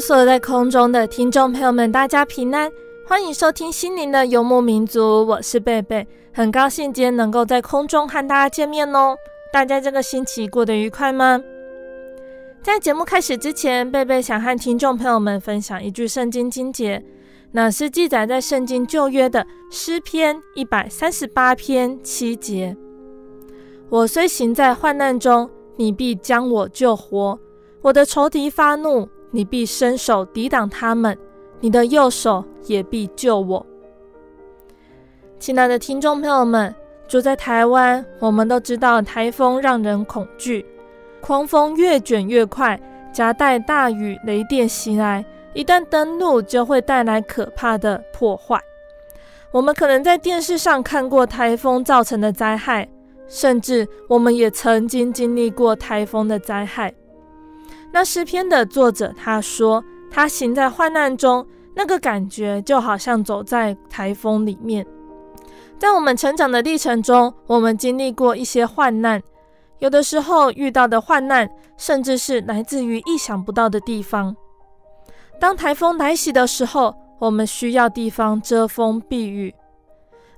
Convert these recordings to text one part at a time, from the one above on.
所在空中的听众朋友们，大家平安，欢迎收听心灵的游牧民族，我是贝贝，很高兴今天能够在空中和大家见面哦。大家这个星期过得愉快吗？在节目开始之前，贝贝想和听众朋友们分享一句圣经经节，那是记载在圣经旧约的诗篇一百三十八篇七节：我虽行在患难中，你必将我救活；我的仇敌发怒。你必伸手抵挡他们，你的右手也必救我。亲爱的听众朋友们，住在台湾，我们都知道台风让人恐惧，狂风越卷越快，夹带大雨雷电袭来，一旦登陆就会带来可怕的破坏。我们可能在电视上看过台风造成的灾害，甚至我们也曾经经历过台风的灾害。那诗篇的作者他说，他行在患难中，那个感觉就好像走在台风里面。在我们成长的历程中，我们经历过一些患难，有的时候遇到的患难，甚至是来自于意想不到的地方。当台风来袭的时候，我们需要地方遮风避雨；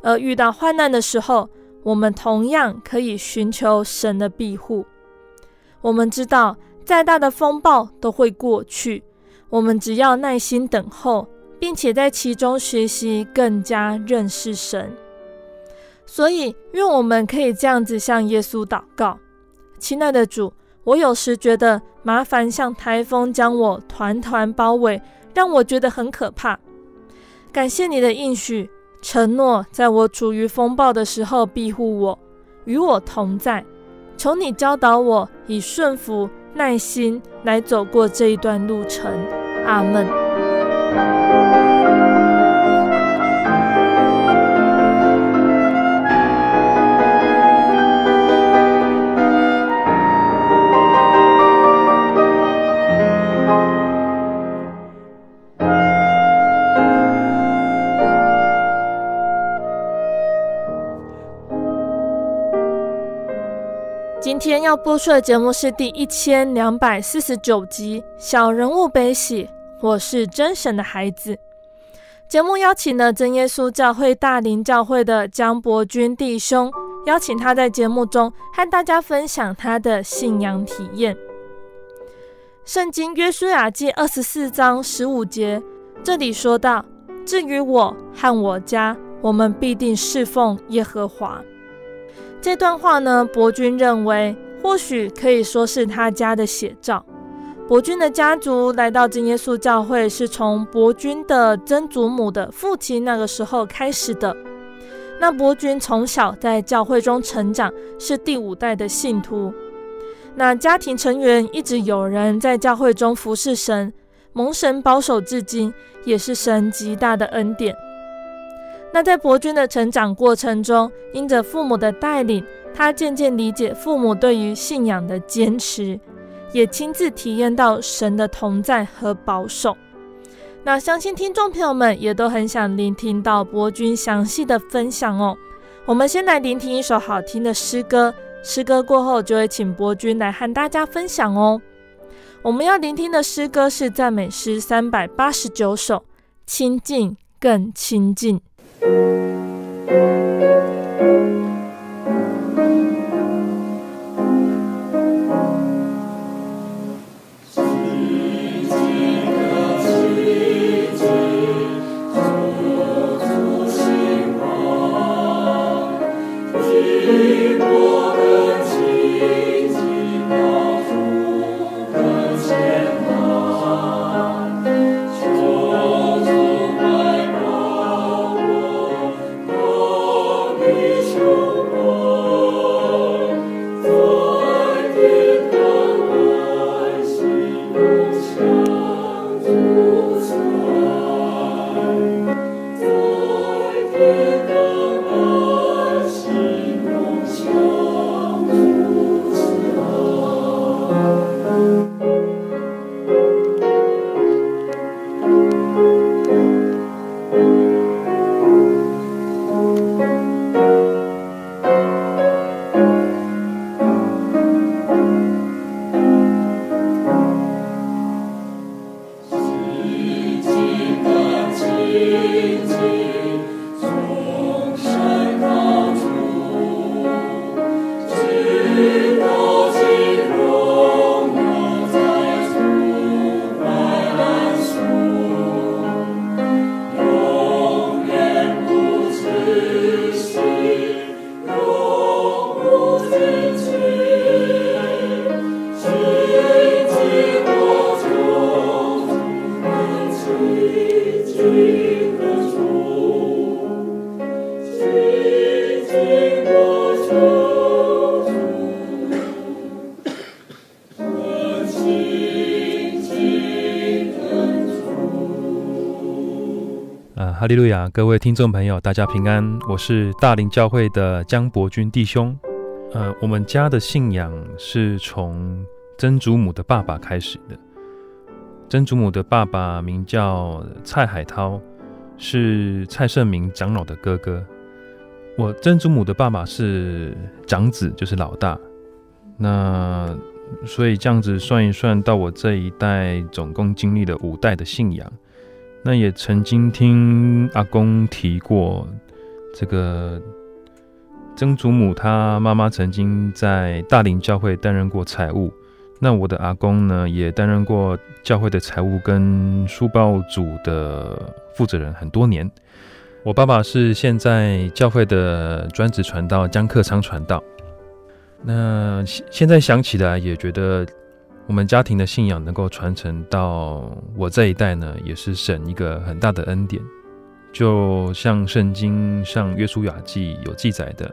而遇到患难的时候，我们同样可以寻求神的庇护。我们知道。再大的风暴都会过去，我们只要耐心等候，并且在其中学习，更加认识神。所以，愿我们可以这样子向耶稣祷告：亲爱的主，我有时觉得麻烦像台风将我团团包围，让我觉得很可怕。感谢你的应许，承诺在我处于风暴的时候庇护我，与我同在。求你教导我，以顺服。耐心来走过这一段路程，阿门。今天要播出的节目是第一千两百四十九集《小人物悲喜》，我是真神的孩子。节目邀请了真耶稣教会大林教会的江伯钧弟兄，邀请他在节目中和大家分享他的信仰体验。圣经约书亚记二十四章十五节，这里说到：“至于我和我家，我们必定侍奉耶和华。”这段话呢，伯君认为或许可以说是他家的写照。伯君的家族来到真耶稣教会，是从伯君的曾祖母的父亲那个时候开始的。那伯君从小在教会中成长，是第五代的信徒。那家庭成员一直有人在教会中服侍神，蒙神保守至今，也是神极大的恩典。那在伯君的成长过程中，因着父母的带领，他渐渐理解父母对于信仰的坚持，也亲自体验到神的同在和保守。那相信听众朋友们也都很想聆听到伯君详细的分享哦。我们先来聆听一首好听的诗歌，诗歌过后就会请伯君来和大家分享哦。我们要聆听的诗歌是赞美诗三百八十九首，亲近更亲近。哈利路亚！各位听众朋友，大家平安。我是大林教会的江伯君弟兄。呃，我们家的信仰是从曾祖母的爸爸开始的。曾祖母的爸爸名叫蔡海涛，是蔡胜明长老的哥哥。我曾祖母的爸爸是长子，就是老大。那所以这样子算一算，到我这一代，总共经历了五代的信仰。那也曾经听阿公提过，这个曾祖母她妈妈曾经在大林教会担任过财务，那我的阿公呢也担任过教会的财务跟书报组的负责人很多年。我爸爸是现在教会的专职传道江克昌传道。那现在想起来也觉得。我们家庭的信仰能够传承到我这一代呢，也是神一个很大的恩典。就像圣经上约书亚记有记载的，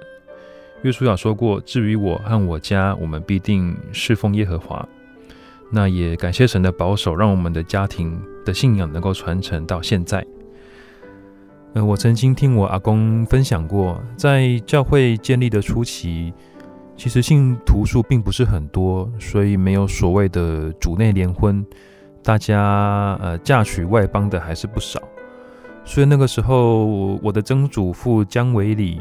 约书亚说过：“至于我和我家，我们必定侍奉耶和华。”那也感谢神的保守，让我们的家庭的信仰能够传承到现在。呃，我曾经听我阿公分享过，在教会建立的初期。其实信徒数并不是很多，所以没有所谓的主内联婚，大家呃嫁娶外邦的还是不少。所以那个时候，我的曾祖父江维礼，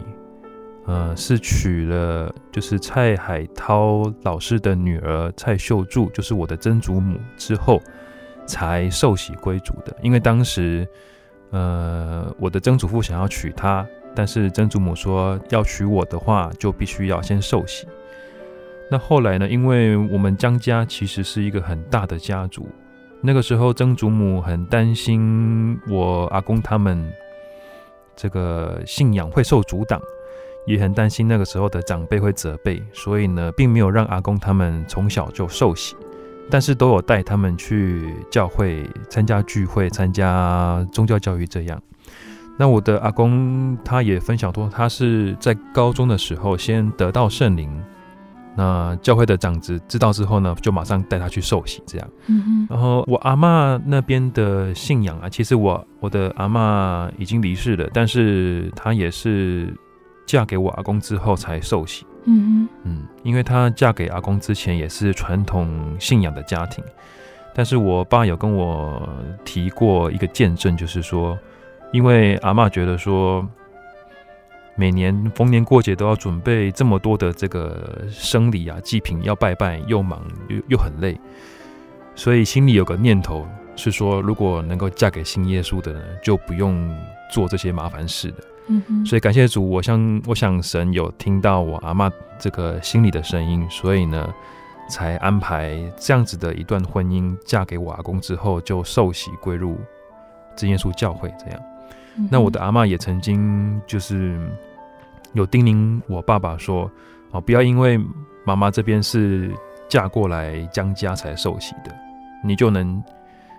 呃，是娶了就是蔡海涛老师的女儿蔡秀柱，就是我的曾祖母之后，才受洗归主的。因为当时，呃，我的曾祖父想要娶她。但是曾祖母说要娶我的话，就必须要先受洗。那后来呢？因为我们江家其实是一个很大的家族，那个时候曾祖母很担心我阿公他们这个信仰会受阻挡，也很担心那个时候的长辈会责备，所以呢，并没有让阿公他们从小就受洗，但是都有带他们去教会参加聚会、参加宗教教育这样。那我的阿公他也分享说，他是在高中的时候先得到圣灵，那教会的长子知道之后呢，就马上带他去受洗，这样。嗯嗯。然后我阿嬷那边的信仰啊，其实我我的阿嬷已经离世了，但是她也是嫁给我阿公之后才受洗。嗯嗯。因为她嫁给阿公之前也是传统信仰的家庭，但是我爸有跟我提过一个见证，就是说。因为阿嬷觉得说，每年逢年过节都要准备这么多的这个生礼啊、祭品要拜拜，又忙又又很累。所以心里有个念头是说，如果能够嫁给新耶稣的人，就不用做这些麻烦事的。嗯哼，所以感谢主，我想我想神有听到我阿嬷这个心里的声音，所以呢，才安排这样子的一段婚姻，嫁给我阿公之后就受洗归入真耶稣教会。这样，嗯、那我的阿妈也曾经就是有叮咛我爸爸说，哦，不要因为妈妈这边是嫁过来江家才受洗的，你就能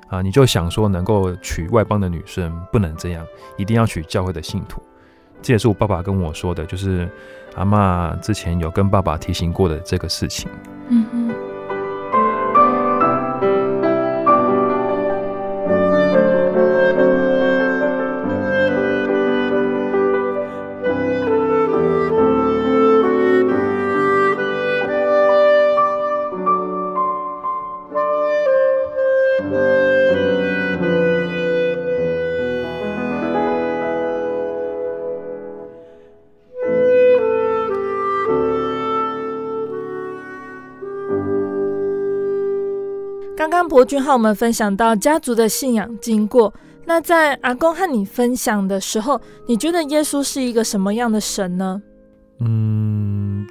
啊，你就想说能够娶外邦的女生，不能这样，一定要娶教会的信徒。这也是我爸爸跟我说的，就是阿妈之前有跟爸爸提醒过的这个事情。嗯嗯。刚刚博君和我们分享到家族的信仰经过，那在阿公和你分享的时候，你觉得耶稣是一个什么样的神呢？嗯，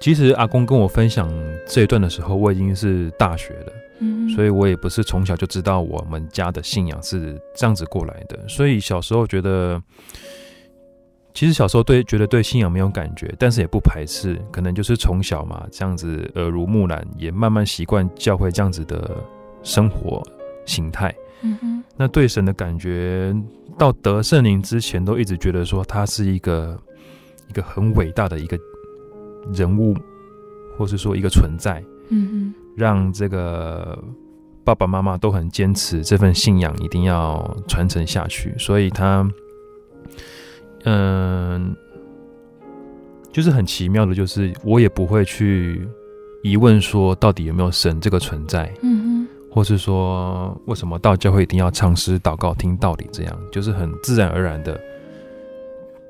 其实阿公跟我分享这一段的时候，我已经是大学了，嗯，所以我也不是从小就知道我们家的信仰是这样子过来的，所以小时候觉得。其实小时候对觉得对信仰没有感觉，但是也不排斥，可能就是从小嘛这样子耳濡目染，也慢慢习惯教会这样子的生活形态。嗯哼，那对神的感觉，到得圣灵之前，都一直觉得说他是一个一个很伟大的一个人物，或是说一个存在。嗯哼，让这个爸爸妈妈都很坚持这份信仰一定要传承下去，所以他。嗯，就是很奇妙的，就是我也不会去疑问说到底有没有神这个存在，嗯哼，或是说为什么到教会一定要唱诗、祷告、听道理，这样就是很自然而然的，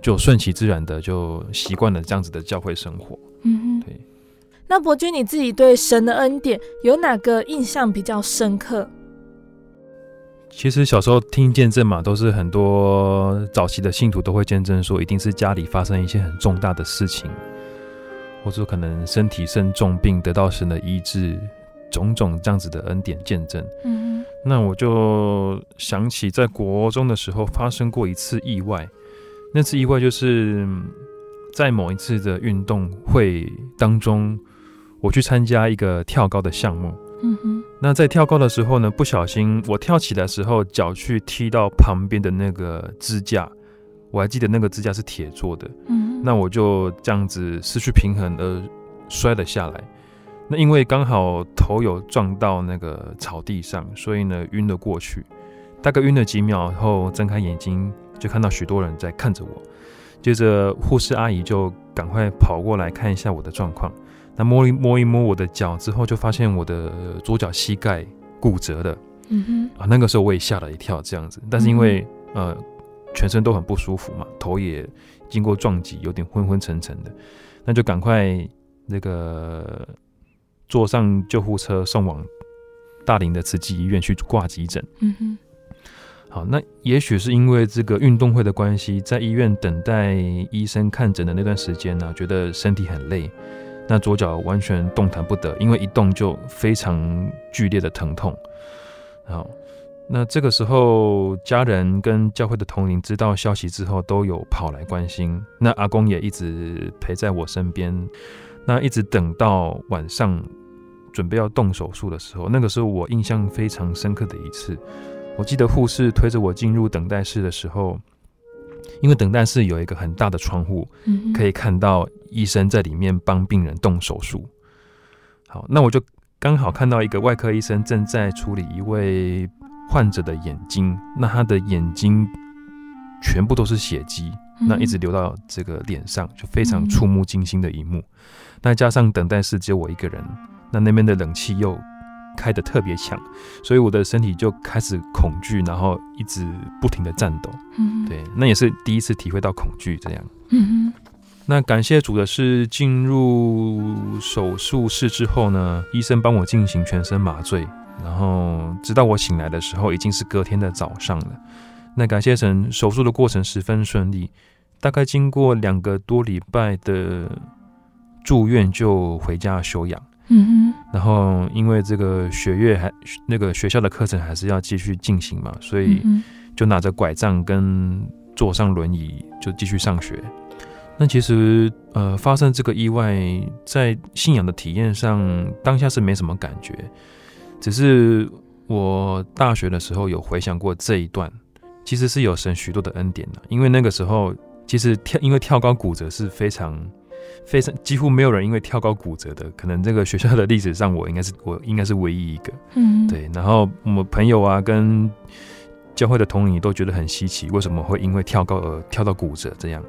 就顺其自然的就习惯了这样子的教会生活，嗯哼，对。那伯君你自己对神的恩典有哪个印象比较深刻？其实小时候听见证嘛，都是很多早期的信徒都会见证说，一定是家里发生一些很重大的事情，或者可能身体生重病得到神的医治，种种这样子的恩典见证。嗯哼，那我就想起在国中的时候发生过一次意外，那次意外就是在某一次的运动会当中，我去参加一个跳高的项目。嗯哼，那在跳高的时候呢，不小心我跳起来的时候，脚去踢到旁边的那个支架，我还记得那个支架是铁做的。嗯哼，那我就这样子失去平衡而摔了下来。那因为刚好头有撞到那个草地上，所以呢晕了过去。大概晕了几秒后，睁开眼睛就看到许多人在看着我。接着护士阿姨就赶快跑过来看一下我的状况。那摸一摸一摸我的脚之后，就发现我的左脚膝盖骨折了。嗯哼，啊，那个时候我也吓了一跳，这样子。但是因为、嗯、呃全身都很不舒服嘛，头也经过撞击，有点昏昏沉沉的，那就赶快那个坐上救护车送往大林的慈济医院去挂急诊。嗯哼，好，那也许是因为这个运动会的关系，在医院等待医生看诊的那段时间呢、啊，觉得身体很累。那左脚完全动弹不得，因为一动就非常剧烈的疼痛。好，那这个时候家人跟教会的同龄知道消息之后，都有跑来关心。那阿公也一直陪在我身边。那一直等到晚上准备要动手术的时候，那个时候我印象非常深刻的一次。我记得护士推着我进入等待室的时候。因为等待室有一个很大的窗户，可以看到医生在里面帮病人动手术。好，那我就刚好看到一个外科医生正在处理一位患者的眼睛，那他的眼睛全部都是血迹，那一直流到这个脸上，就非常触目惊心的一幕。那加上等待室只有我一个人，那那边的冷气又。开得特别强，所以我的身体就开始恐惧，然后一直不停的颤抖。嗯，对，那也是第一次体会到恐惧这样。嗯哼，那感谢主的是，进入手术室之后呢，医生帮我进行全身麻醉，然后直到我醒来的时候，已经是隔天的早上了。那感谢神，手术的过程十分顺利，大概经过两个多礼拜的住院，就回家休养。嗯哼。然后因为这个学业还那个学校的课程还是要继续进行嘛，所以就拿着拐杖跟坐上轮椅就继续上学。那其实呃，发生这个意外，在信仰的体验上，当下是没什么感觉，只是我大学的时候有回想过这一段。其实是有神许多的恩典的，因为那个时候其实跳，因为跳高骨折是非常非常几乎没有人因为跳高骨折的，可能这个学校的历史上我应该是我应该是唯一一个，嗯，对。然后我们朋友啊跟教会的同龄都觉得很稀奇，为什么会因为跳高而跳到骨折这样？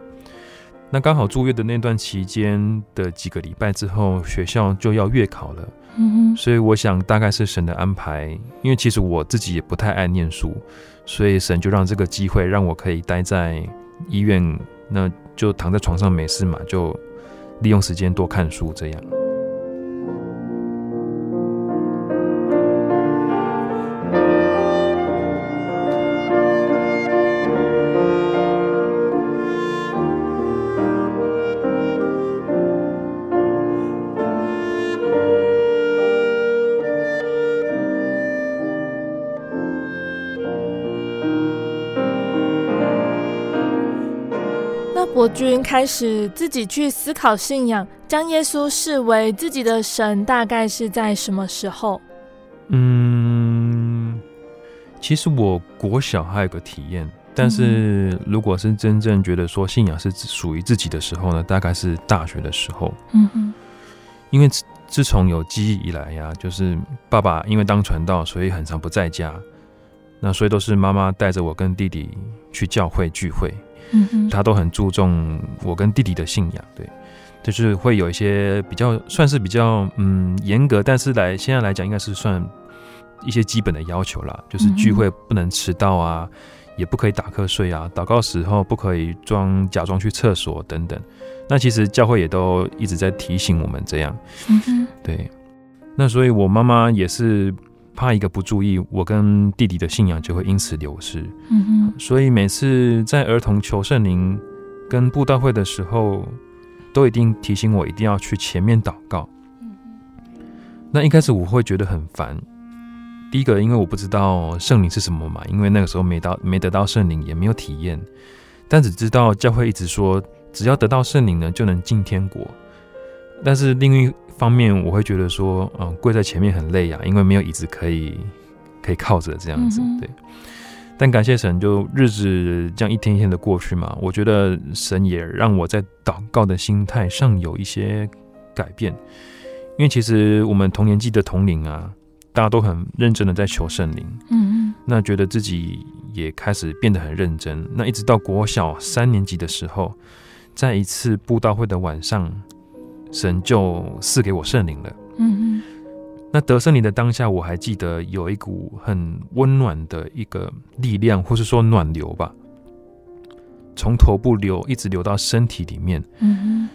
那刚好住院的那段期间的几个礼拜之后，学校就要月考了。嗯，所以我想大概是神的安排，因为其实我自己也不太爱念书，所以神就让这个机会让我可以待在医院，那就躺在床上没事嘛，就利用时间多看书这样。军开始自己去思考信仰，将耶稣视为自己的神，大概是在什么时候？嗯，其实我国小还有个体验，但是如果是真正觉得说信仰是属于自己的时候呢，大概是大学的时候。嗯哼，因为自从有记忆以来呀、啊，就是爸爸因为当传道，所以很常不在家，那所以都是妈妈带着我跟弟弟去教会聚会。嗯，他都很注重我跟弟弟的信仰，对，就是会有一些比较算是比较嗯严格，但是来现在来讲应该是算一些基本的要求啦，就是聚会不能迟到啊，也不可以打瞌睡啊，祷告时候不可以装假装去厕所等等。那其实教会也都一直在提醒我们这样，嗯，对。那所以我妈妈也是。怕一个不注意，我跟弟弟的信仰就会因此流失。嗯哼，所以每次在儿童求圣灵跟布道会的时候，都一定提醒我一定要去前面祷告。嗯哼，那一开始我会觉得很烦。第一个，因为我不知道圣灵是什么嘛，因为那个时候没到没得到圣灵，也没有体验，但只知道教会一直说，只要得到圣灵呢，就能进天国。但是另一方面，我会觉得说，嗯，跪在前面很累呀，因为没有椅子可以可以靠着这样子，对。但感谢神，就日子这样一天一天的过去嘛。我觉得神也让我在祷告的心态上有一些改变，因为其实我们同年纪的同龄啊，大家都很认真的在求圣灵，嗯，那觉得自己也开始变得很认真。那一直到国小三年级的时候，在一次布道会的晚上。神就赐给我圣灵了。嗯嗯，那得圣灵的当下，我还记得有一股很温暖的一个力量，或是说暖流吧，从头部流一直流到身体里面。嗯哼，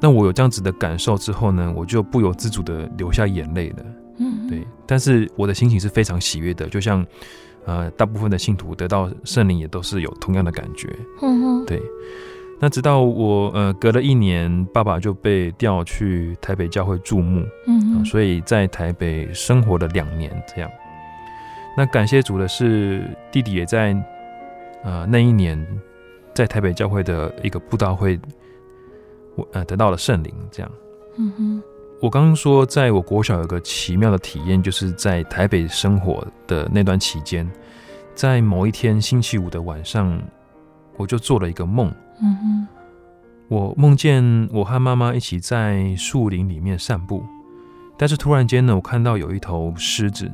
那我有这样子的感受之后呢，我就不由自主的流下眼泪了。嗯，对，但是我的心情是非常喜悦的，就像呃，大部分的信徒得到圣灵也都是有同样的感觉。嗯哼，对。那直到我呃隔了一年，爸爸就被调去台北教会注目，嗯、呃，所以在台北生活了两年这样。那感谢主的是，弟弟也在呃那一年在台北教会的一个布道会，我呃得到了圣灵这样。嗯哼，我刚刚说，在我国小有个奇妙的体验，就是在台北生活的那段期间，在某一天星期五的晚上，我就做了一个梦。嗯哼，我梦见我和妈妈一起在树林里面散步，但是突然间呢，我看到有一头狮子，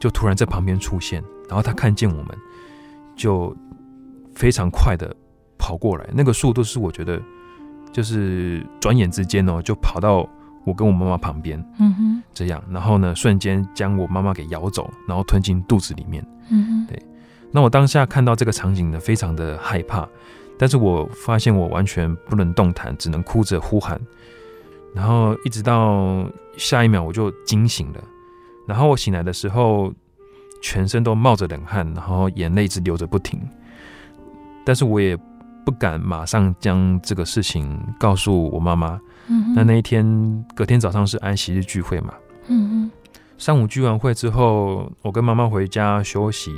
就突然在旁边出现，然后它看见我们，就非常快的跑过来，那个速度是我觉得就是转眼之间哦，就跑到我跟我妈妈旁边，嗯哼，这样，然后呢，瞬间将我妈妈给咬走，然后吞进肚子里面，嗯哼，对。那我当下看到这个场景呢，非常的害怕，但是我发现我完全不能动弹，只能哭着呼喊，然后一直到下一秒我就惊醒了，然后我醒来的时候，全身都冒着冷汗，然后眼泪一直流着不停。但是我也不敢马上将这个事情告诉我妈妈。那那一天隔天早上是安息日聚会嘛。上午聚完会之后，我跟妈妈回家休息，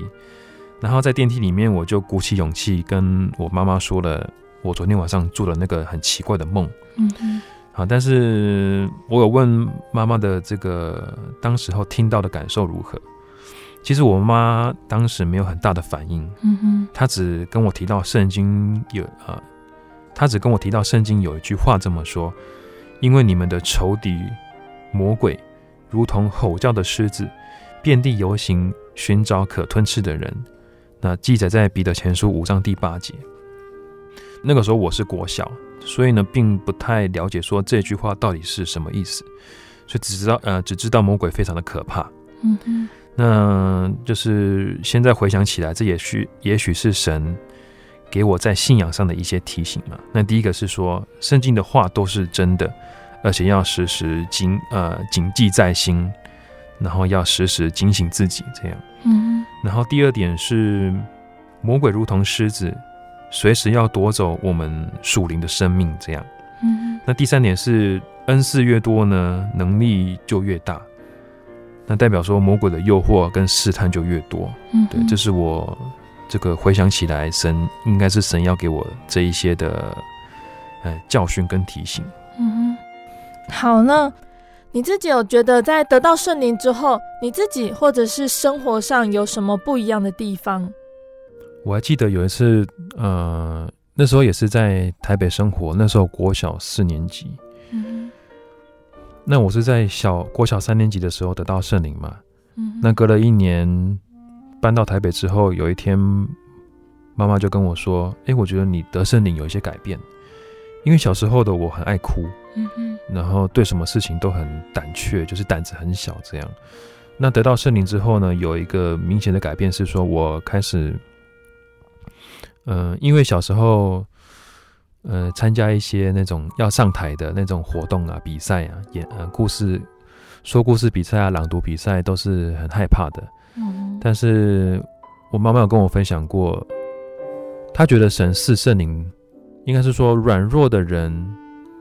然后在电梯里面，我就鼓起勇气跟我妈妈说了我昨天晚上做了那个很奇怪的梦。嗯哼。好，但是我有问妈妈的这个当时候听到的感受如何？其实我妈当时没有很大的反应，嗯哼，她只跟我提到圣经有啊，她只跟我提到圣经有一句话这么说：因为你们的仇敌魔鬼如同吼叫的狮子，遍地游行，寻找可吞吃的人。那记载在彼得前书五章第八节。那个时候我是国小。所以呢，并不太了解说这句话到底是什么意思，所以只知道呃，只知道魔鬼非常的可怕。嗯嗯，那就是现在回想起来，这也许也许是神给我在信仰上的一些提醒嘛。那第一个是说，圣经的话都是真的，而且要时时谨呃谨记在心，然后要时时警醒自己这样。嗯，然后第二点是，魔鬼如同狮子。随时要夺走我们属灵的生命，这样。嗯，那第三点是恩赐越多呢，能力就越大。那代表说魔鬼的诱惑跟试探就越多。嗯，对，这是我这个回想起来，神应该是神要给我这一些的，呃，教训跟提醒。嗯，好，那你自己有觉得在得到圣灵之后，你自己或者是生活上有什么不一样的地方？我还记得有一次，呃，那时候也是在台北生活，那时候国小四年级。嗯。那我是在小国小三年级的时候得到圣灵嘛。嗯。那隔了一年搬到台北之后，有一天妈妈就跟我说：“哎，我觉得你得圣灵有一些改变，因为小时候的我很爱哭，嗯哼，然后对什么事情都很胆怯，就是胆子很小这样。那得到圣灵之后呢，有一个明显的改变是说我开始。”嗯、呃，因为小时候，呃，参加一些那种要上台的那种活动啊、比赛啊、演呃故事、说故事比赛啊、朗读比赛，都是很害怕的。嗯，但是我妈妈有跟我分享过，她觉得神是圣灵，应该是说软弱的人，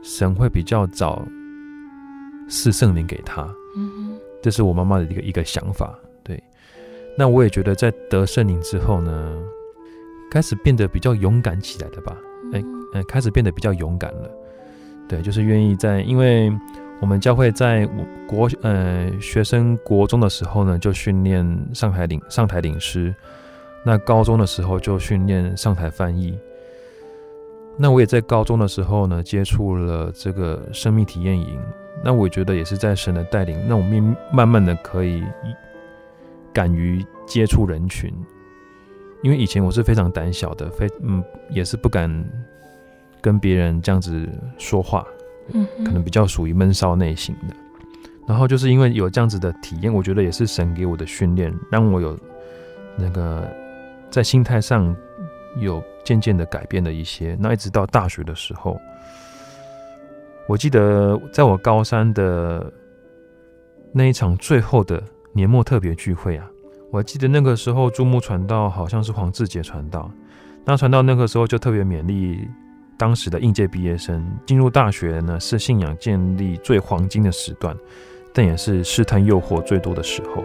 神会比较早赐圣灵给他。嗯，这是我妈妈的一个一个想法。对，那我也觉得在得圣灵之后呢。开始变得比较勇敢起来的吧，哎，呃，开始变得比较勇敢了，对，就是愿意在，因为我们教会在国呃学生国中的时候呢，就训练上台领上台领诗，那高中的时候就训练上台翻译，那我也在高中的时候呢，接触了这个生命体验营，那我觉得也是在神的带领，那我们慢慢的可以敢于接触人群。因为以前我是非常胆小的，非嗯也是不敢跟别人这样子说话，嗯，可能比较属于闷骚类型的。然后就是因为有这样子的体验，我觉得也是神给我的训练，让我有那个在心态上有渐渐的改变了一些。那一直到大学的时候，我记得在我高三的那一场最后的年末特别聚会啊。我记得那个时候，注目传道好像是黄志杰传道。那传道那个时候就特别勉励当时的应届毕业生，进入大学呢是信仰建立最黄金的时段，但也是试探诱惑最多的时候。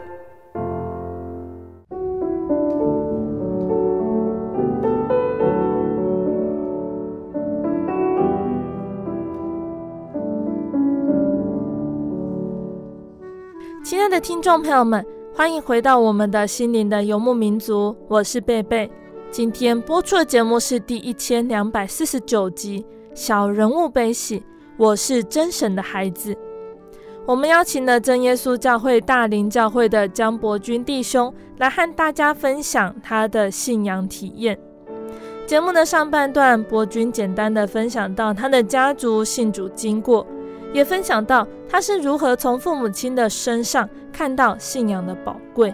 的听众朋友们，欢迎回到我们的心灵的游牧民族，我是贝贝。今天播出的节目是第一千两百四十九集《小人物悲喜》，我是真神的孩子。我们邀请了真耶稣教会大林教会的江伯君弟兄来和大家分享他的信仰体验。节目的上半段，伯君简单的分享到他的家族信主经过，也分享到他是如何从父母亲的身上看到信仰的宝贵。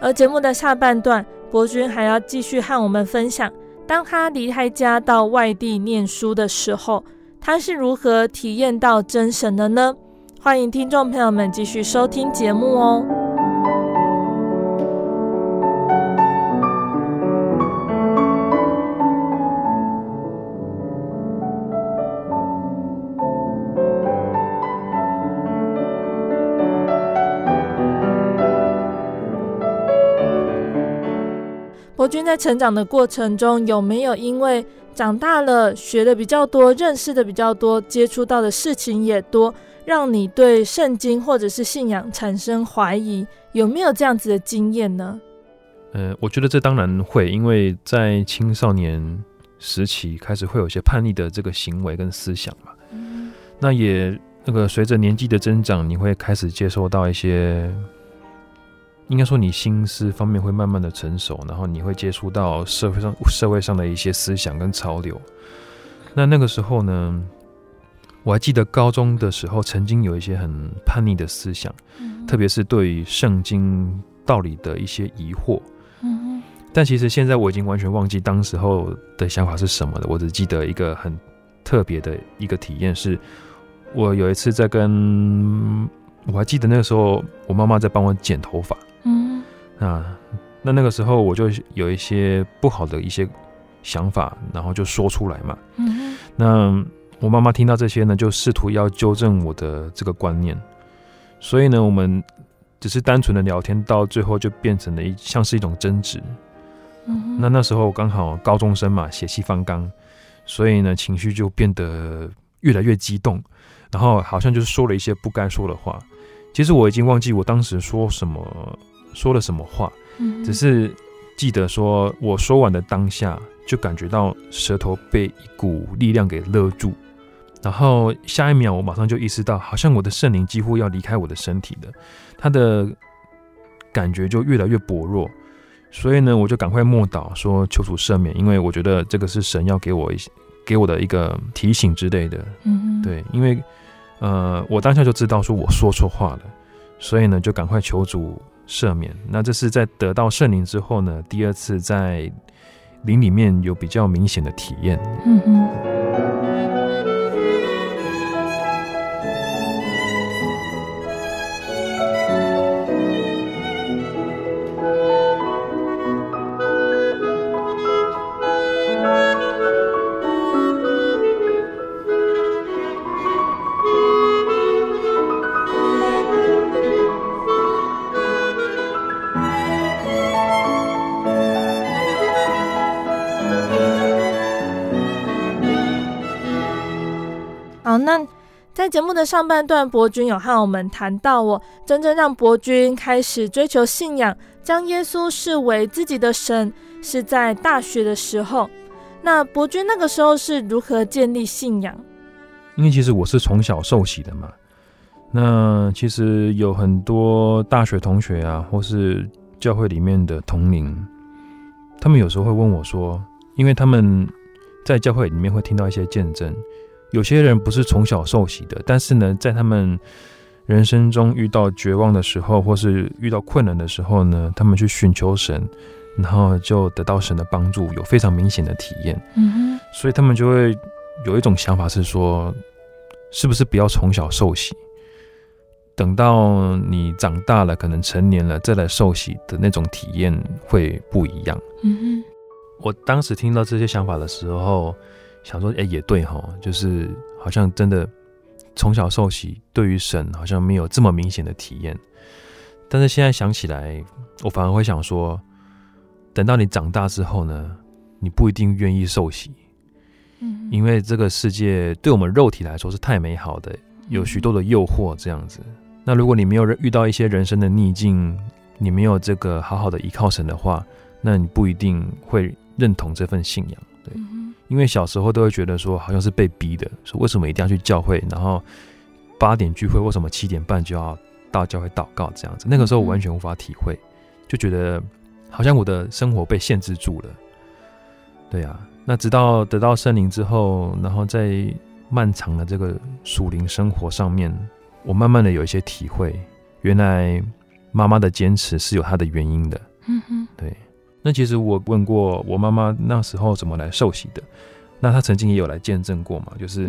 而节目的下半段，伯君还要继续和我们分享，当他离开家到外地念书的时候，他是如何体验到真神的呢？欢迎听众朋友们继续收听节目哦。伯钧在成长的过程中，有没有因为长大了，学的比较多，认识的比较多，接触到的事情也多，让你对圣经或者是信仰产生怀疑？有没有这样子的经验呢？呃，我觉得这当然会，因为在青少年时期开始会有一些叛逆的这个行为跟思想嘛。嗯。那也那个随着年纪的增长，你会开始接受到一些。应该说，你心思方面会慢慢的成熟，然后你会接触到社会上社会上的一些思想跟潮流。那那个时候呢，我还记得高中的时候，曾经有一些很叛逆的思想，嗯、特别是对于圣经道理的一些疑惑。嗯、但其实现在我已经完全忘记当时候的想法是什么了。我只记得一个很特别的一个体验，是我有一次在跟，我还记得那个时候，我妈妈在帮我剪头发。啊，那那个时候我就有一些不好的一些想法，然后就说出来嘛。那我妈妈听到这些呢，就试图要纠正我的这个观念。所以呢，我们只是单纯的聊天，到最后就变成了一像是一种争执。那那时候刚好高中生嘛，血气方刚，所以呢，情绪就变得越来越激动，然后好像就是说了一些不该说的话。其实我已经忘记我当时说什么。说了什么话？只是记得说，我说完的当下，就感觉到舌头被一股力量给勒住，然后下一秒，我马上就意识到，好像我的圣灵几乎要离开我的身体了，他的感觉就越来越薄弱，所以呢，我就赶快默祷说求主赦免，因为我觉得这个是神要给我一些给我的一个提醒之类的。嗯，对，因为呃，我当下就知道说我说错话了，所以呢，就赶快求主。赦免，那这是在得到圣灵之后呢，第二次在灵里面有比较明显的体验。在节目的上半段，伯君有和我们谈到，我真正让伯君开始追求信仰，将耶稣视为自己的神，是在大学的时候。那伯君那个时候是如何建立信仰？因为其实我是从小受洗的嘛。那其实有很多大学同学啊，或是教会里面的同龄，他们有时候会问我说，因为他们在教会里面会听到一些见证。有些人不是从小受洗的，但是呢，在他们人生中遇到绝望的时候，或是遇到困难的时候呢，他们去寻求神，然后就得到神的帮助，有非常明显的体验。嗯哼，所以他们就会有一种想法是说，是不是不要从小受洗，等到你长大了，可能成年了再来受洗的那种体验会不一样。嗯哼，我当时听到这些想法的时候。想说，哎、欸，也对哈，就是好像真的从小受洗，对于神好像没有这么明显的体验。但是现在想起来，我反而会想说，等到你长大之后呢，你不一定愿意受洗，嗯，因为这个世界对我们肉体来说是太美好的，有许多的诱惑这样子。那如果你没有遇到一些人生的逆境，你没有这个好好的依靠神的话，那你不一定会认同这份信仰。对，因为小时候都会觉得说，好像是被逼的，说为什么一定要去教会，然后八点聚会，为什么七点半就要到教会祷告这样子？那个时候我完全无法体会，就觉得好像我的生活被限制住了。对啊，那直到得到圣灵之后，然后在漫长的这个属灵生活上面。我慢慢的有一些体会，原来妈妈的坚持是有她的原因的。嗯哼，对。那其实我问过我妈妈那时候怎么来受洗的，那她曾经也有来见证过嘛，就是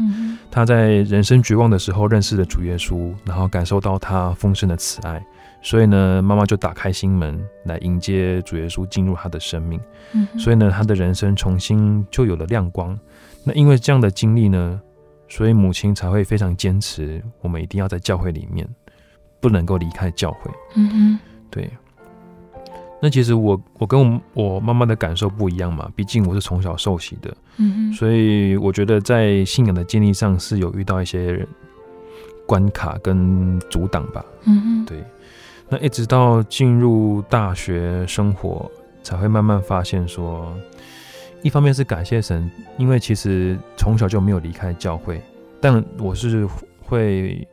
她在人生绝望的时候认识了主耶稣，然后感受到他丰盛的慈爱，所以呢，妈妈就打开心门来迎接主耶稣进入她的生命。嗯，所以呢，她的人生重新就有了亮光。那因为这样的经历呢，所以母亲才会非常坚持，我们一定要在教会里面，不能够离开教会。嗯哼，对。那其实我我跟我我妈妈的感受不一样嘛，毕竟我是从小受洗的。嗯哼，所以我觉得在信仰的建立上是有遇到一些关卡跟阻挡吧。嗯哼，对。那一直到进入大学生活，才会慢慢发现说。一方面是感谢神，因为其实从小就没有离开教会，但我是会，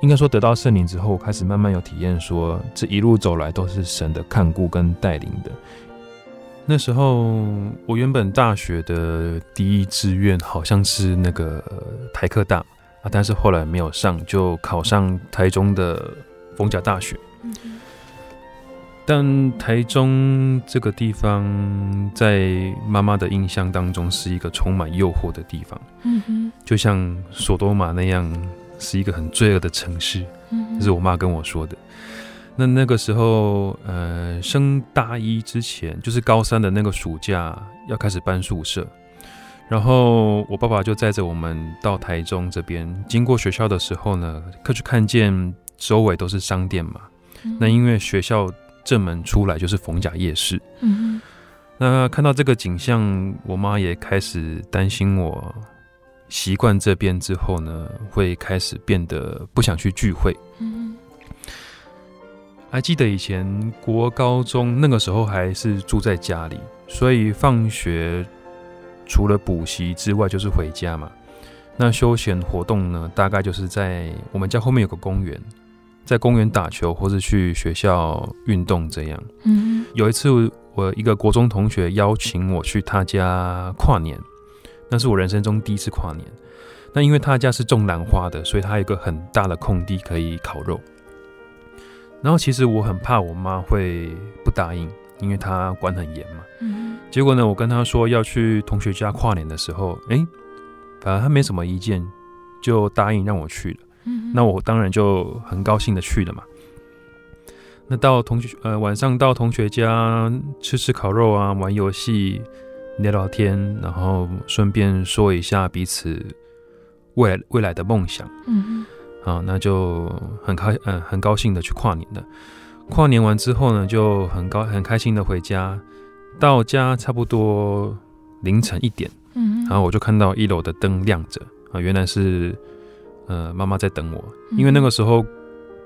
应该说得到圣灵之后，我开始慢慢有体验，说这一路走来都是神的看顾跟带领的。那时候我原本大学的第一志愿好像是那个台科大啊，但是后来没有上，就考上台中的逢甲大学。但台中这个地方，在妈妈的印象当中是一个充满诱惑的地方，嗯哼，就像索多玛那样，是一个很罪恶的城市，这是我妈跟我说的。那那个时候，呃，升大一之前，就是高三的那个暑假，要开始搬宿舍，然后我爸爸就载着我们到台中这边，经过学校的时候呢，可去看见周围都是商店嘛，那因为学校。正门出来就是逢甲夜市。嗯哼，那看到这个景象，我妈也开始担心我习惯这边之后呢，会开始变得不想去聚会。嗯，还记得以前国高中那个时候还是住在家里，所以放学除了补习之外就是回家嘛。那休闲活动呢，大概就是在我们家后面有个公园。在公园打球，或是去学校运动，这样。嗯，有一次，我一个国中同学邀请我去他家跨年，那是我人生中第一次跨年。那因为他家是种兰花的，所以他有一个很大的空地可以烤肉。然后其实我很怕我妈会不答应，因为她管很严嘛。嗯，结果呢，我跟她说要去同学家跨年的时候，哎，反正她没什么意见，就答应让我去了。那我当然就很高兴的去了嘛。那到同学呃晚上到同学家吃吃烤肉啊，玩游戏，聊聊天，然后顺便说一下彼此未来未来的梦想。嗯好，那就很开嗯、呃、很高兴的去跨年了。跨年完之后呢，就很高很开心的回家。到家差不多凌晨一点，嗯，然后我就看到一楼的灯亮着啊，原来是。呃，妈妈在等我，因为那个时候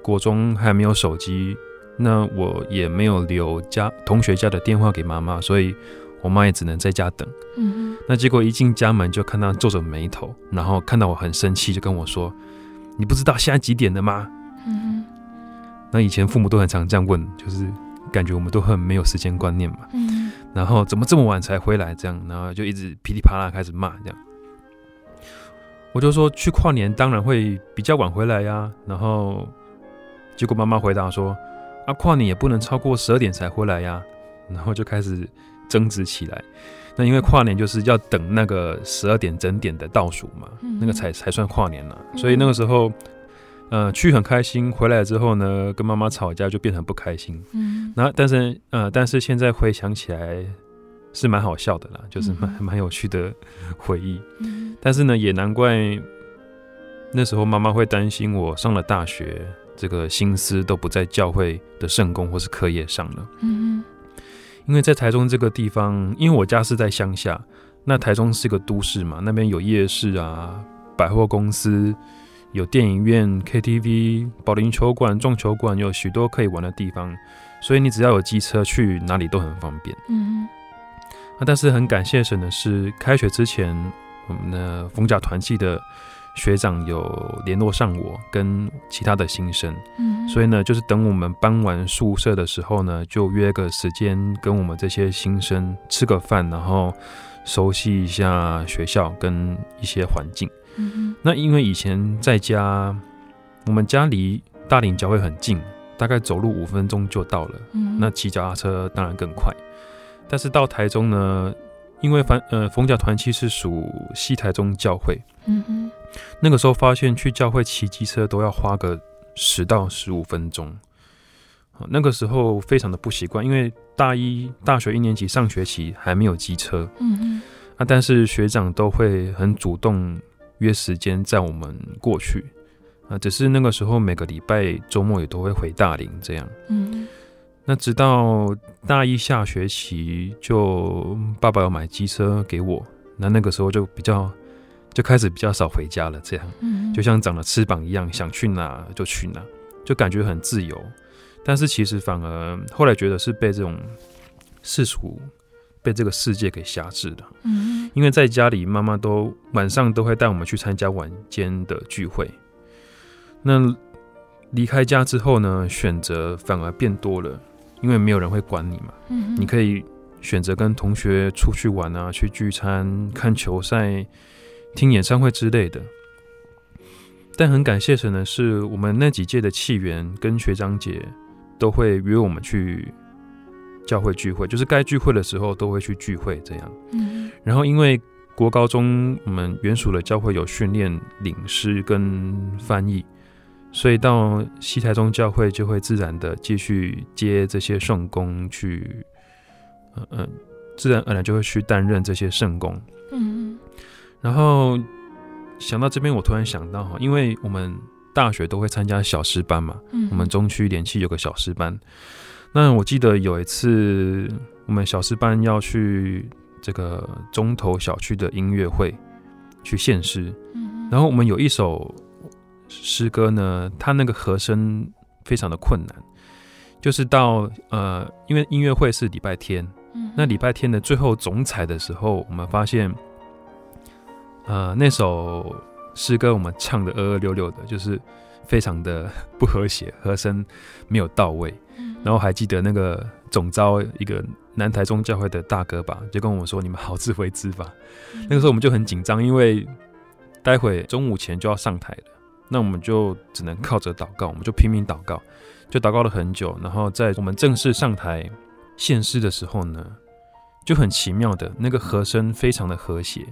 国中还没有手机，那我也没有留家同学家的电话给妈妈，所以我妈也只能在家等。那结果一进家门就看到皱着眉头，然后看到我很生气，就跟我说：“你不知道现在几点了吗？”嗯，那以前父母都很常这样问，就是感觉我们都很没有时间观念嘛。嗯，然后怎么这么晚才回来？这样，然后就一直噼里啪啦开始骂这样。我就说去跨年当然会比较晚回来呀，然后结果妈妈回答说：“啊，跨年也不能超过十二点才回来呀。”然后就开始争执起来。那因为跨年就是要等那个十二点整点的倒数嘛，那个才才算跨年了。所以那个时候，呃，去很开心，回来之后呢，跟妈妈吵架就变成不开心。嗯，然后但是呃，但是现在回想起来。是蛮好笑的啦，就是蛮蛮有趣的回忆。嗯、但是呢，也难怪那时候妈妈会担心我上了大学，这个心思都不在教会的圣工或是课业上了。嗯，因为在台中这个地方，因为我家是在乡下，那台中是个都市嘛，那边有夜市啊、百货公司、有电影院、KTV、保龄球馆、撞球馆，有许多可以玩的地方，所以你只要有机车去哪里都很方便。嗯，那但是很感谢神的是，开学之前，我们的逢甲团契的学长有联络上我跟其他的新生，嗯，所以呢，就是等我们搬完宿舍的时候呢，就约个时间跟我们这些新生吃个饭，然后熟悉一下学校跟一些环境。嗯，那因为以前在家，我们家离大林教会很近，大概走路五分钟就到了。嗯，那骑脚踏车当然更快。但是到台中呢，因为凡呃逢甲团契是属西台中教会，嗯哼，那个时候发现去教会骑机车都要花个十到十五分钟。那个时候非常的不习惯，因为大一大学一年级上学期还没有机车。嗯嗯，啊，但是学长都会很主动。约时间载我们过去啊，只是那个时候每个礼拜周末也都会回大林这样。嗯，那直到大一下学期，就爸爸要买机车给我，那那个时候就比较就开始比较少回家了，这样。嗯，就像长了翅膀一样，想去哪就去哪，就感觉很自由。但是其实反而后来觉得是被这种世俗。被这个世界给挟制的。嗯，因为在家里，妈妈都晚上都会带我们去参加晚间的聚会。那离开家之后呢，选择反而变多了，因为没有人会管你嘛。嗯，你可以选择跟同学出去玩啊，去聚餐、看球赛、听演唱会之类的。但很感谢神的是，我们那几届的契员跟学长姐都会约我们去。教会聚会就是该聚会的时候都会去聚会，这样。嗯，然后因为国高中我们原属的教会有训练领师跟翻译，所以到西台中教会就会自然的继续接这些圣工去，嗯嗯，自然而然就会去担任这些圣工。嗯，然后想到这边，我突然想到哈，因为我们大学都会参加小诗班嘛，嗯，我们中区联系有个小诗班。那我记得有一次，我们小诗班要去这个中投小区的音乐会去献诗，然后我们有一首诗歌呢，它那个和声非常的困难，就是到呃，因为音乐会是礼拜天，那礼拜天的最后总彩的时候，我们发现，呃，那首诗歌我们唱的二二六六的，就是非常的不和谐，和声没有到位。然后还记得那个总招一个南台中教会的大哥吧，就跟我们说：“你们好自为之吧。”那个时候我们就很紧张，因为待会中午前就要上台了，那我们就只能靠着祷告，我们就拼命祷告，就祷告了很久。然后在我们正式上台献诗的时候呢，就很奇妙的那个和声非常的和谐，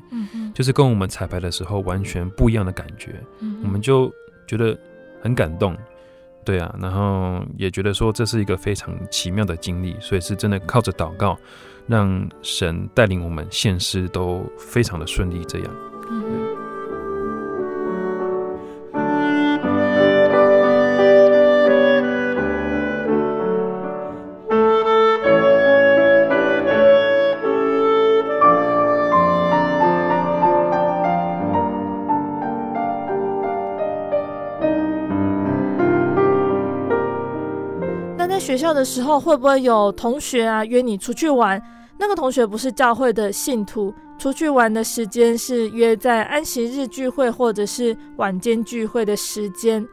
就是跟我们彩排的时候完全不一样的感觉，我们就觉得很感动。对啊，然后也觉得说这是一个非常奇妙的经历，所以是真的靠着祷告，让神带领我们献诗都非常的顺利。这样。嗯校的时候会不会有同学啊约你出去玩？那个同学不是教会的信徒，出去玩的时间是约在安息日聚会或者是晚间聚会的时间。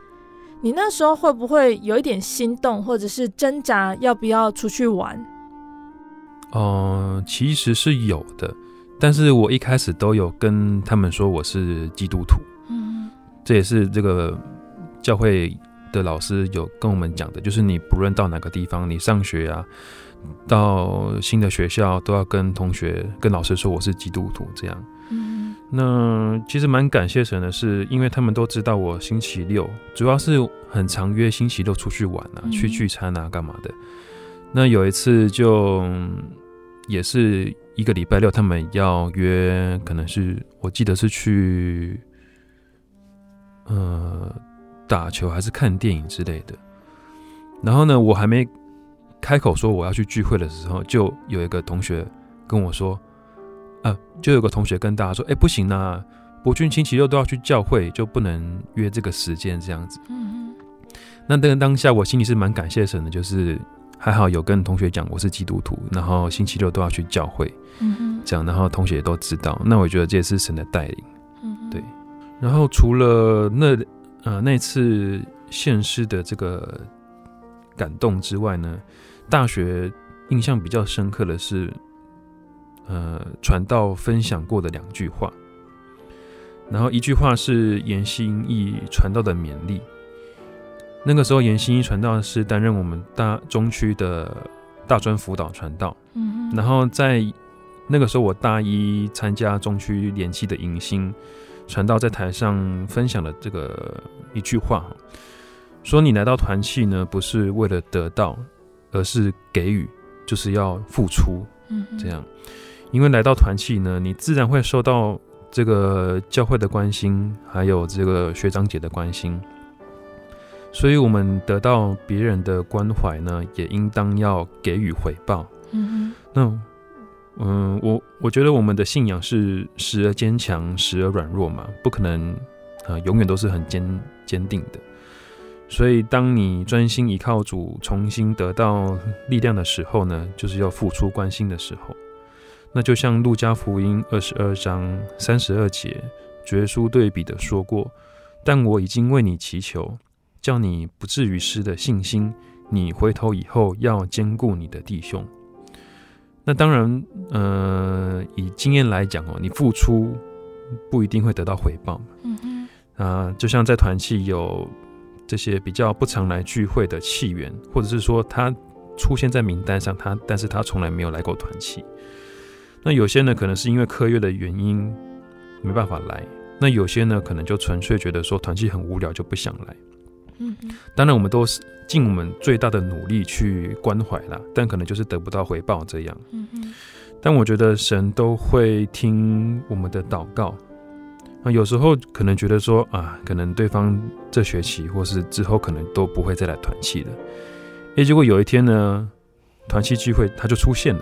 你那时候会不会有一点心动，或者是挣扎要不要出去玩？嗯、呃，其实是有的，但是我一开始都有跟他们说我是基督徒。嗯，这也是这个教会。的老师有跟我们讲的，就是你不论到哪个地方，你上学啊，到新的学校都要跟同学、跟老师说我是基督徒，这样。嗯，那其实蛮感谢神的是，因为他们都知道我星期六主要是很常约星期六出去玩啊，去聚餐啊，干嘛的。那有一次就也是一个礼拜六，他们要约，可能是我记得是去，呃。打球还是看电影之类的，然后呢，我还没开口说我要去聚会的时候，就有一个同学跟我说，啊，就有个同学跟大家说，哎，不行啊，博君星期六都要去教会，就不能约这个时间这样子。嗯嗯。那这个当下，我心里是蛮感谢神的，就是还好有跟同学讲我是基督徒，然后星期六都要去教会。嗯嗯。这样，然后同学也都知道。那我觉得这也是神的带领。嗯，对。然后除了那呃那次献诗的这个感动之外呢，大学印象比较深刻的是，呃，传道分享过的两句话。然后一句话是严心义传道的勉励。那个时候严心义传道是担任我们大中区的大专辅导传道。嗯。然后在那个时候我大一参加中区联系的迎新。传道在台上分享的这个一句话，说你来到团契呢，不是为了得到，而是给予，就是要付出。嗯，这样，因为来到团契呢，你自然会受到这个教会的关心，还有这个学长姐的关心，所以我们得到别人的关怀呢，也应当要给予回报。嗯，那。嗯，我我觉得我们的信仰是时而坚强，时而软弱嘛，不可能啊、永远都是很坚坚定的。所以，当你专心依靠主，重新得到力量的时候呢，就是要付出关心的时候。那就像路加福音二十二章三十二节，主耶稣对比的说过：“但我已经为你祈求，叫你不至于失的信心，你回头以后要坚固你的弟兄。”那当然，呃，以经验来讲哦，你付出不一定会得到回报嘛。嗯嗯。啊，就像在团契有这些比较不常来聚会的契员，或者是说他出现在名单上，他但是他从来没有来过团契。那有些呢，可能是因为课业的原因没办法来。那有些呢，可能就纯粹觉得说团契很无聊，就不想来。嗯，当然我们都是尽我们最大的努力去关怀啦，但可能就是得不到回报这样。嗯嗯，但我觉得神都会听我们的祷告。那，有时候可能觉得说啊，可能对方这学期或是之后可能都不会再来团契了。诶，结果有一天呢，团契聚会他就出现了，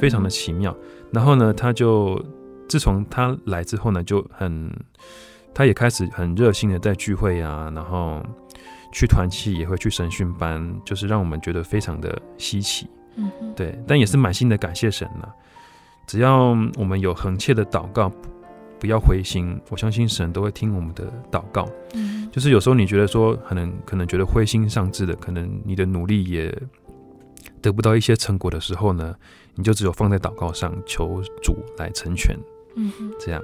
非常的奇妙。然后呢，他就自从他来之后呢，就很，他也开始很热心的在聚会啊，然后。去团契也会去神训班，就是让我们觉得非常的稀奇，嗯，对，但也是满心的感谢神了。只要我们有恒切的祷告，不要灰心，我相信神都会听我们的祷告。嗯，就是有时候你觉得说可能可能觉得灰心丧志的，可能你的努力也得不到一些成果的时候呢，你就只有放在祷告上，求主来成全。嗯哼，这样。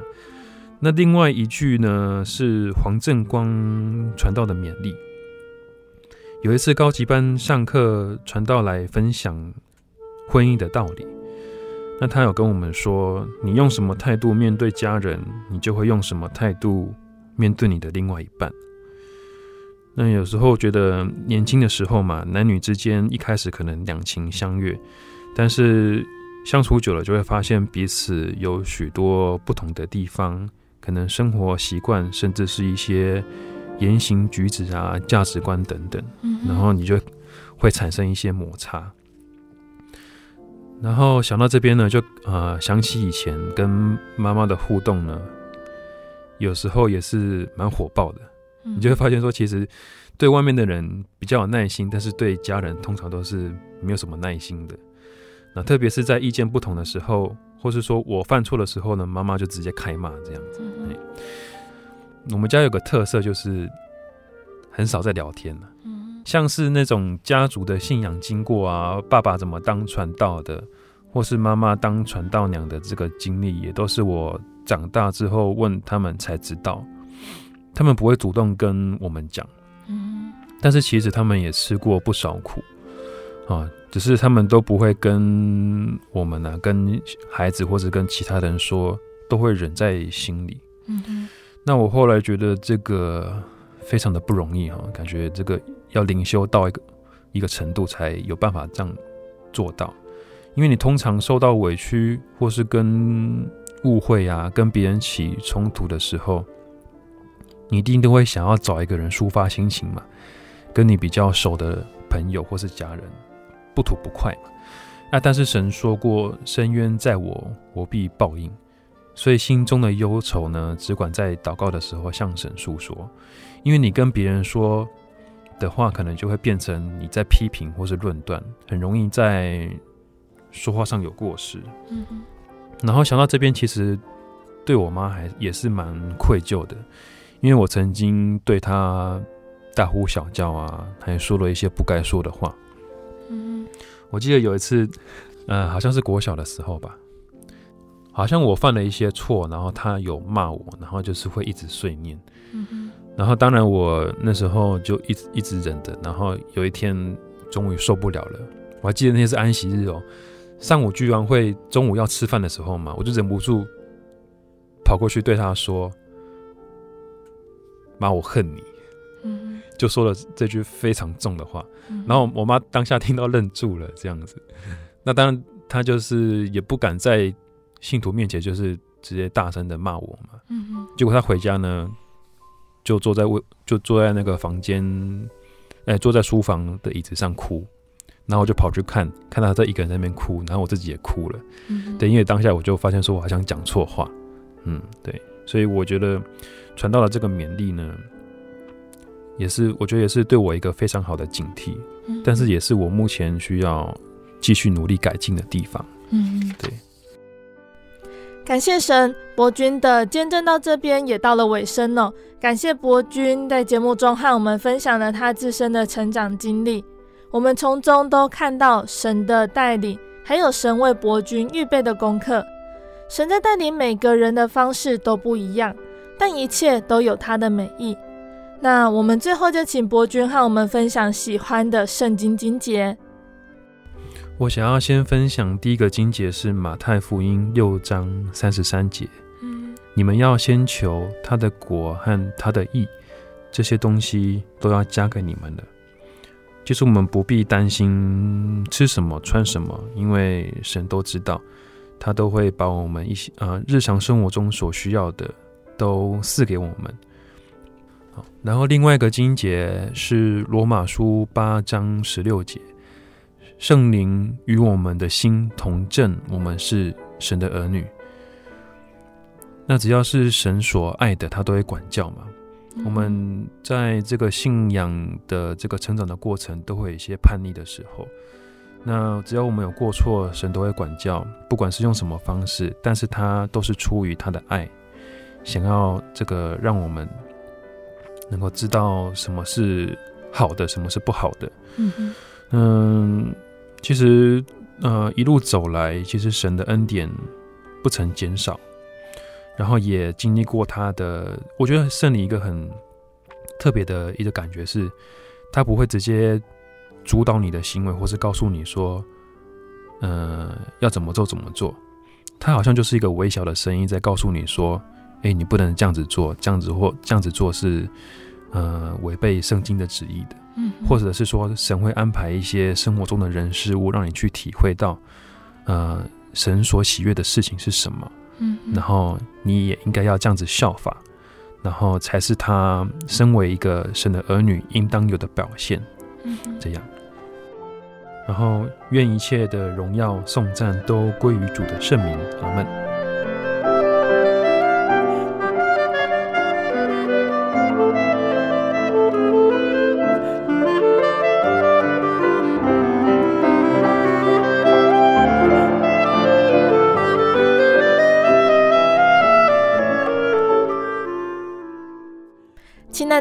那另外一句呢，是黄正光传道的勉励。有一次高级班上课，传道来分享婚姻的道理。那他有跟我们说，你用什么态度面对家人，你就会用什么态度面对你的另外一半。那有时候觉得年轻的时候嘛，男女之间一开始可能两情相悦，但是相处久了就会发现彼此有许多不同的地方，可能生活习惯，甚至是一些。言行举止啊，价值观等等，然后你就会产生一些摩擦。然后想到这边呢，就呃想起以前跟妈妈的互动呢，有时候也是蛮火爆的。你就会发现说，其实对外面的人比较有耐心，但是对家人通常都是没有什么耐心的。那特别是在意见不同的时候，或是说我犯错的时候呢，妈妈就直接开骂这样子。我们家有个特色，就是很少在聊天了。嗯，像是那种家族的信仰经过啊，爸爸怎么当传道的，或是妈妈当传道娘的这个经历，也都是我长大之后问他们才知道。他们不会主动跟我们讲，嗯，但是其实他们也吃过不少苦啊，只是他们都不会跟我们呢、啊，跟孩子或者跟其他人说，都会忍在心里。嗯。那我后来觉得这个非常的不容易哈，感觉这个要灵修到一个一个程度才有办法这样做到，因为你通常受到委屈或是跟误会啊，跟别人起冲突的时候，你一定都会想要找一个人抒发心情嘛，跟你比较熟的朋友或是家人，不吐不快嘛。那但是神说过，深冤在我，我必报应。所以心中的忧愁呢，只管在祷告的时候向神诉说，因为你跟别人说的话，可能就会变成你在批评或是论断，很容易在说话上有过失。嗯嗯。然后想到这边，其实对我妈还也是蛮愧疚的，因为我曾经对她大呼小叫啊，还说了一些不该说的话。嗯，我记得有一次，呃，好像是国小的时候吧。好像我犯了一些错，然后他有骂我，然后就是会一直碎念。嗯。然后当然我那时候就一直一直忍着，然后有一天终于受不了了。我还记得那天是安息日哦，上午居然会，中午要吃饭的时候嘛，我就忍不住跑过去对他说：“妈，我恨你。”嗯。就说了这句非常重的话。嗯。然后我妈当下听到愣住了，这样子。那当然，她就是也不敢再。信徒面前就是直接大声的骂我嘛，嗯哼，结果他回家呢，就坐在位，就坐在那个房间，哎、欸，坐在书房的椅子上哭，然后我就跑去看，看到他在一个人在那边哭，然后我自己也哭了，嗯，对，因为当下我就发现说我好像讲错话，嗯，对，所以我觉得传到了这个勉励呢，也是我觉得也是对我一个非常好的警惕，嗯，但是也是我目前需要继续努力改进的地方，嗯，对。感谢神，伯君的见证到这边也到了尾声了。感谢伯君在节目中和我们分享了他自身的成长经历，我们从中都看到神的带领，还有神为伯君预备的功课。神在带领每个人的方式都不一样，但一切都有他的美意。那我们最后就请伯君和我们分享喜欢的圣经经节。我想要先分享第一个经节是马太福音六章三十三节，嗯，你们要先求他的果和他的义，这些东西都要加给你们的。就是我们不必担心吃什么穿什么，因为神都知道，他都会把我们一些呃日常生活中所需要的都赐给我们。好，然后另外一个经节是罗马书八章十六节。圣灵与我们的心同证，我们是神的儿女。那只要是神所爱的，他都会管教嘛。嗯、我们在这个信仰的这个成长的过程，都会有一些叛逆的时候。那只要我们有过错，神都会管教，不管是用什么方式，但是他都是出于他的爱，想要这个让我们能够知道什么是好的，什么是不好的。嗯哼嗯。其实，呃，一路走来，其实神的恩典不曾减少，然后也经历过他的。我觉得圣灵一个很特别的一个感觉是，他不会直接主导你的行为，或是告诉你说，呃，要怎么做怎么做。他好像就是一个微小的声音在告诉你说，哎，你不能这样子做，这样子或这样子做是，呃，违背圣经的旨意的。或者是说，神会安排一些生活中的人事物，让你去体会到，呃，神所喜悦的事情是什么。嗯，然后你也应该要这样子效法，然后才是他身为一个神的儿女应当有的表现。嗯，这样。然后愿一切的荣耀颂赞都归于主的圣名。阿门。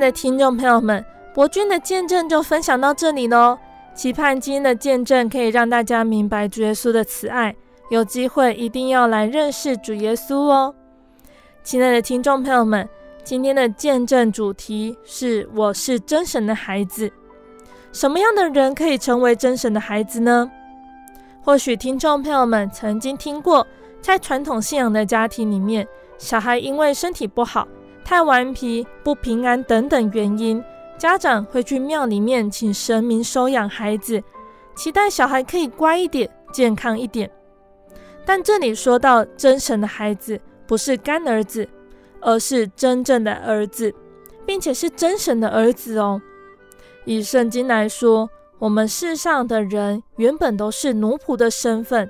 的听众朋友们，伯君的见证就分享到这里喽。期盼今天的见证可以让大家明白主耶稣的慈爱，有机会一定要来认识主耶稣哦。亲爱的听众朋友们，今天的见证主题是“我是真神的孩子”。什么样的人可以成为真神的孩子呢？或许听众朋友们曾经听过，在传统信仰的家庭里面，小孩因为身体不好，太顽皮、不平安等等原因，家长会去庙里面请神明收养孩子，期待小孩可以乖一点、健康一点。但这里说到真神的孩子，不是干儿子，而是真正的儿子，并且是真神的儿子哦。以圣经来说，我们世上的人原本都是奴仆的身份，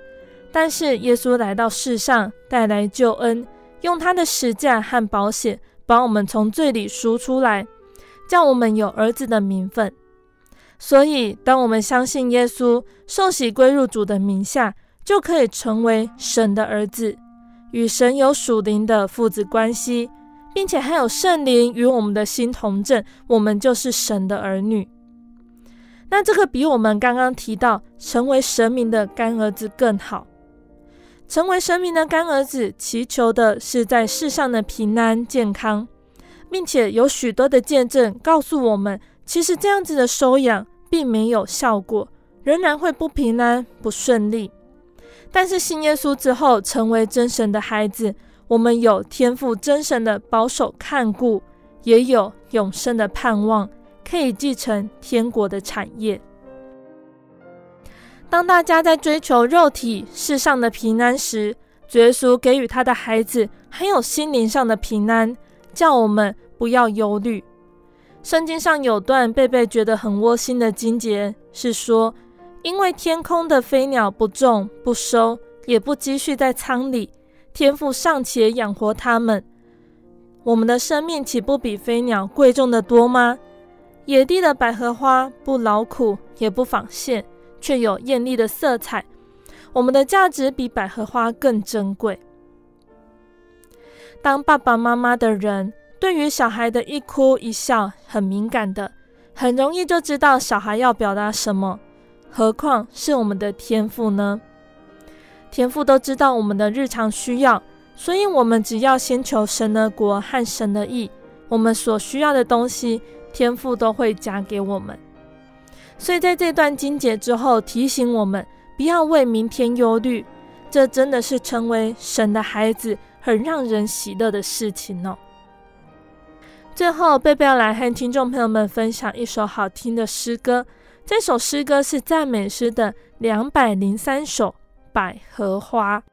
但是耶稣来到世上，带来救恩。用他的十架和保险，把我们从罪里赎出来，叫我们有儿子的名分。所以，当我们相信耶稣，受洗归入主的名下，就可以成为神的儿子，与神有属灵的父子关系，并且还有圣灵与我们的心同证，我们就是神的儿女。那这个比我们刚刚提到成为神明的干儿子更好。成为神明的干儿子，祈求的是在世上的平安健康，并且有许多的见证告诉我们，其实这样子的收养并没有效果，仍然会不平安不顺利。但是信耶稣之后，成为真神的孩子，我们有天父真神的保守看顾，也有永生的盼望，可以继承天国的产业。当大家在追求肉体世上的平安时，耶稣给予他的孩子还有心灵上的平安，叫我们不要忧虑。圣经上有段贝贝觉得很窝心的经节，是说：因为天空的飞鸟不种不收，也不积蓄在仓里，天父尚且养活他们，我们的生命岂不比飞鸟贵重的多吗？野地的百合花不劳苦，也不纺线。却有艳丽的色彩，我们的价值比百合花更珍贵。当爸爸妈妈的人对于小孩的一哭一笑很敏感的，很容易就知道小孩要表达什么，何况是我们的天赋呢？天赋都知道我们的日常需要，所以我们只要先求神的国和神的义，我们所需要的东西，天赋都会加给我们。所以，在这段经节之后，提醒我们不要为明天忧虑，这真的是成为神的孩子很让人喜乐的事情哦。最后，贝贝要来和听众朋友们分享一首好听的诗歌，这首诗歌是赞美诗的两百零三首《百合花》。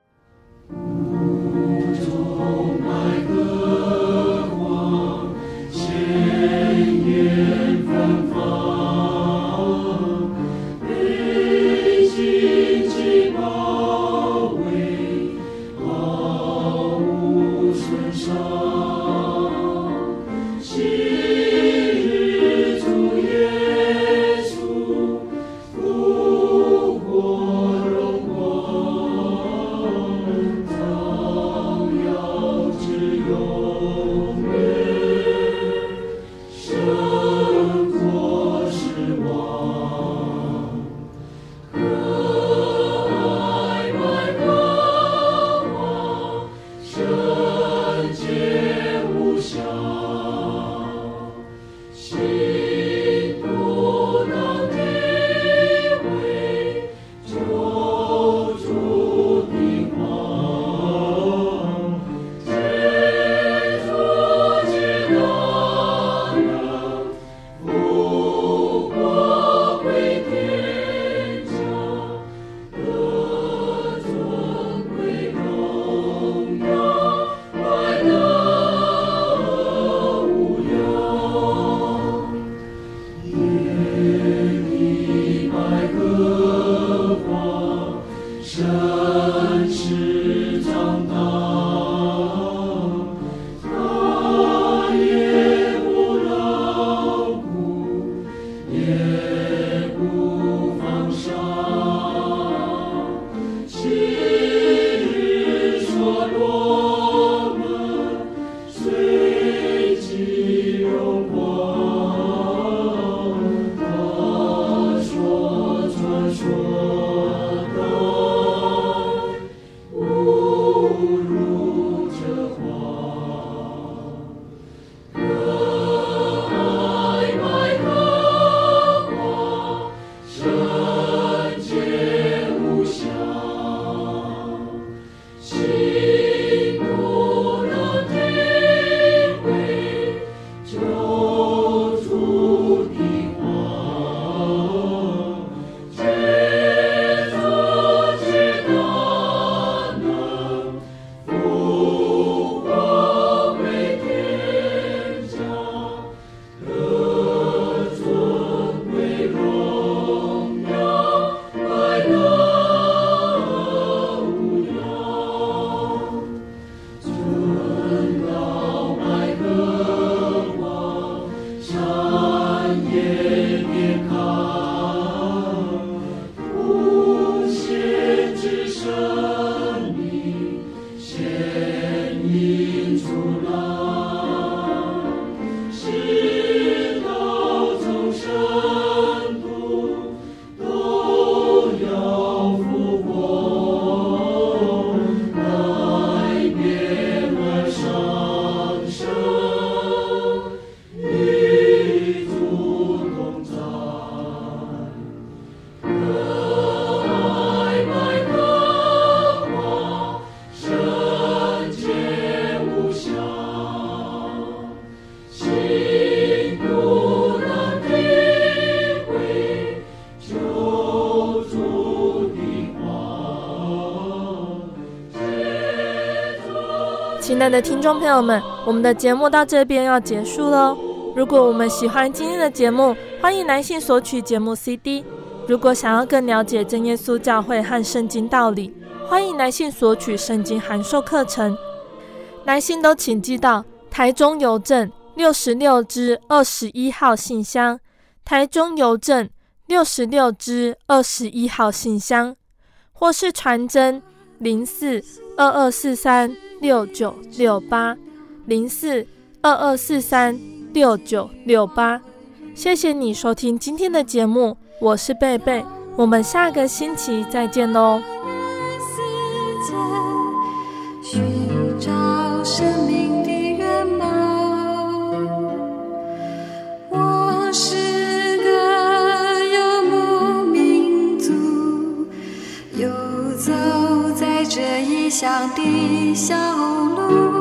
亲爱的听众朋友们，我们的节目到这边要结束喽。如果我们喜欢今天的节目，欢迎来信索取节目 CD。如果想要更了解真耶稣教会和圣经道理，欢迎来信索取圣经函授课程。来信都请寄到台中邮政六十六支二十一号信箱，台中邮政六十六支二十一号信箱，或是传真零四二二四三六九六八零四二二四三六九六八。谢谢你收听今天的节目，我是贝贝，我们下个星期再见喽。寻找生命。乡的小路。